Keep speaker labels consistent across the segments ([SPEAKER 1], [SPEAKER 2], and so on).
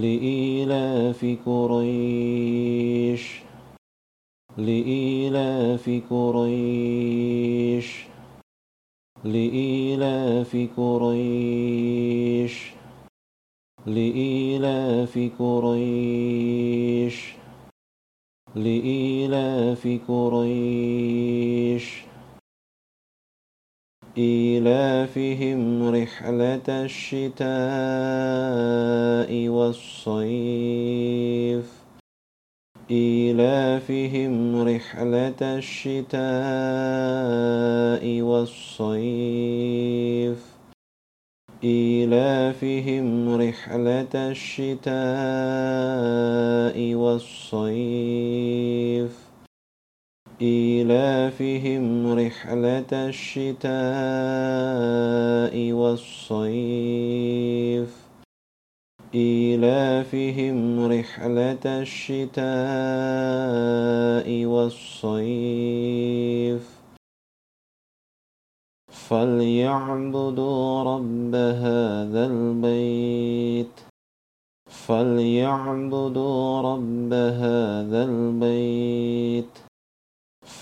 [SPEAKER 1] لإيلاف قريش لإيلاف قريش لإيلاف قريش لإيلاف قريش لإيلاف قريش إيلافهم رحلة الشتاء والصيف إيلافهم رحلة الشتاء والصيف إيلافهم رحلة الشتاء والصيف إيلافهم رحلة الشتاء والصيف إيلافهم رحلة الشتاء والصيف فليعبدوا رب هذا البيت فليعبدوا رب هذا البيت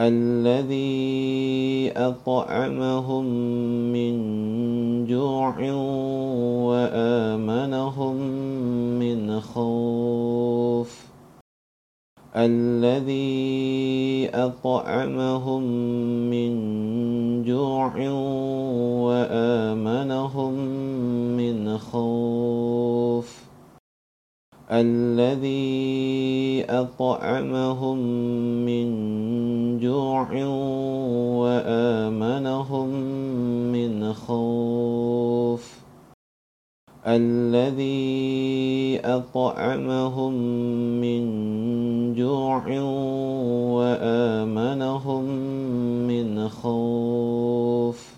[SPEAKER 1] الذي أطعمهم من جوع وآمنهم من خوف الذي أطعمهم من جوع وآمنهم من خوف الذي أطعمهم من جوع وآمنهم من خوف الذي أطعمهم من جوع وآمنهم من خوف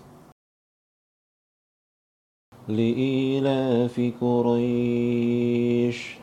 [SPEAKER 1] لإيلاف قريش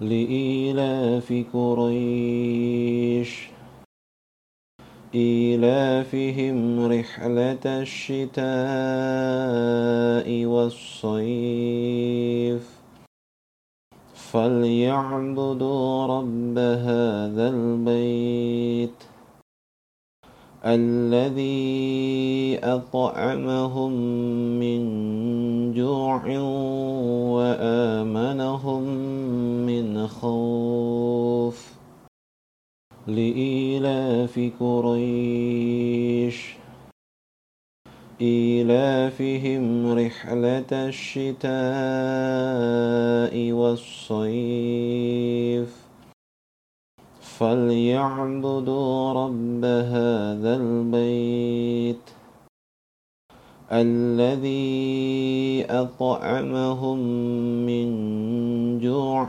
[SPEAKER 1] لإيلاف قريش إيلافهم رحلة الشتاء والصيف فليعبدوا رب هذا البيت الذي أطعمهم من جوع لإيلاف قريش إيلافهم رحلة الشتاء والصيف فليعبدوا رب هذا البيت الذي أطعمهم من جوع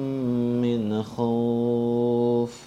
[SPEAKER 1] 后。